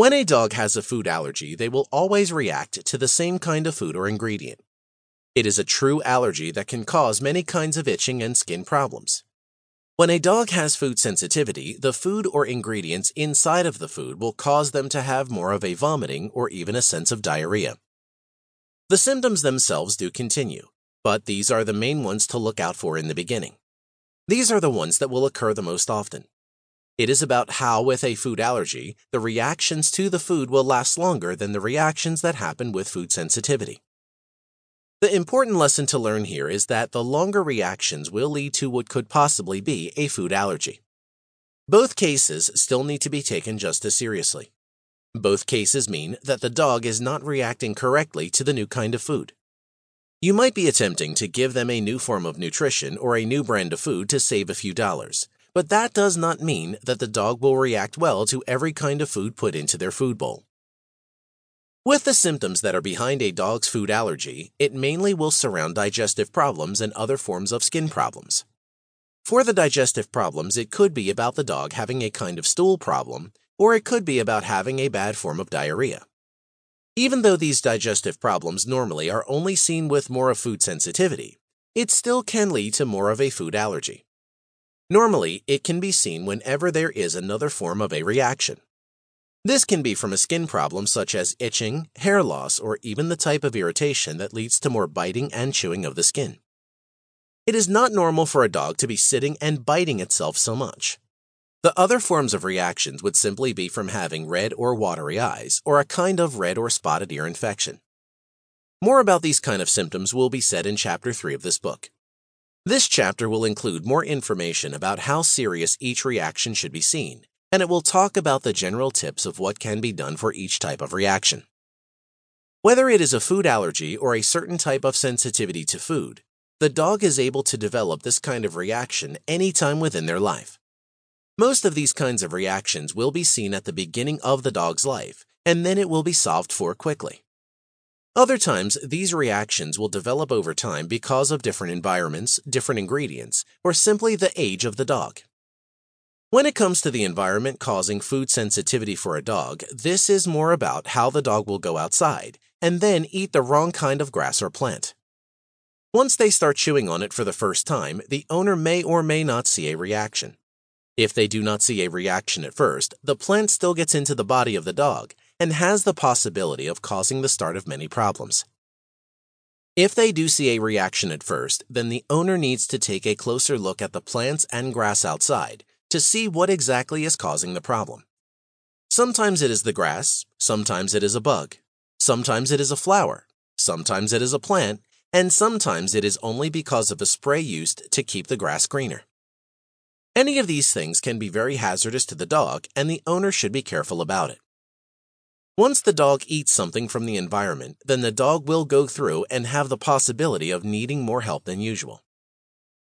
When a dog has a food allergy, they will always react to the same kind of food or ingredient. It is a true allergy that can cause many kinds of itching and skin problems. When a dog has food sensitivity, the food or ingredients inside of the food will cause them to have more of a vomiting or even a sense of diarrhea. The symptoms themselves do continue, but these are the main ones to look out for in the beginning. These are the ones that will occur the most often. It is about how, with a food allergy, the reactions to the food will last longer than the reactions that happen with food sensitivity. The important lesson to learn here is that the longer reactions will lead to what could possibly be a food allergy. Both cases still need to be taken just as seriously. Both cases mean that the dog is not reacting correctly to the new kind of food. You might be attempting to give them a new form of nutrition or a new brand of food to save a few dollars, but that does not mean that the dog will react well to every kind of food put into their food bowl. With the symptoms that are behind a dog's food allergy, it mainly will surround digestive problems and other forms of skin problems. For the digestive problems, it could be about the dog having a kind of stool problem, or it could be about having a bad form of diarrhea. Even though these digestive problems normally are only seen with more of food sensitivity, it still can lead to more of a food allergy. Normally, it can be seen whenever there is another form of a reaction. This can be from a skin problem such as itching, hair loss, or even the type of irritation that leads to more biting and chewing of the skin. It is not normal for a dog to be sitting and biting itself so much. The other forms of reactions would simply be from having red or watery eyes, or a kind of red or spotted ear infection. More about these kind of symptoms will be said in Chapter 3 of this book. This chapter will include more information about how serious each reaction should be seen and it will talk about the general tips of what can be done for each type of reaction. Whether it is a food allergy or a certain type of sensitivity to food, the dog is able to develop this kind of reaction any time within their life. Most of these kinds of reactions will be seen at the beginning of the dog's life, and then it will be solved for quickly. Other times, these reactions will develop over time because of different environments, different ingredients, or simply the age of the dog. When it comes to the environment causing food sensitivity for a dog, this is more about how the dog will go outside and then eat the wrong kind of grass or plant. Once they start chewing on it for the first time, the owner may or may not see a reaction. If they do not see a reaction at first, the plant still gets into the body of the dog and has the possibility of causing the start of many problems. If they do see a reaction at first, then the owner needs to take a closer look at the plants and grass outside to see what exactly is causing the problem. Sometimes it is the grass, sometimes it is a bug, sometimes it is a flower, sometimes it is a plant, and sometimes it is only because of a spray used to keep the grass greener. Any of these things can be very hazardous to the dog, and the owner should be careful about it. Once the dog eats something from the environment, then the dog will go through and have the possibility of needing more help than usual.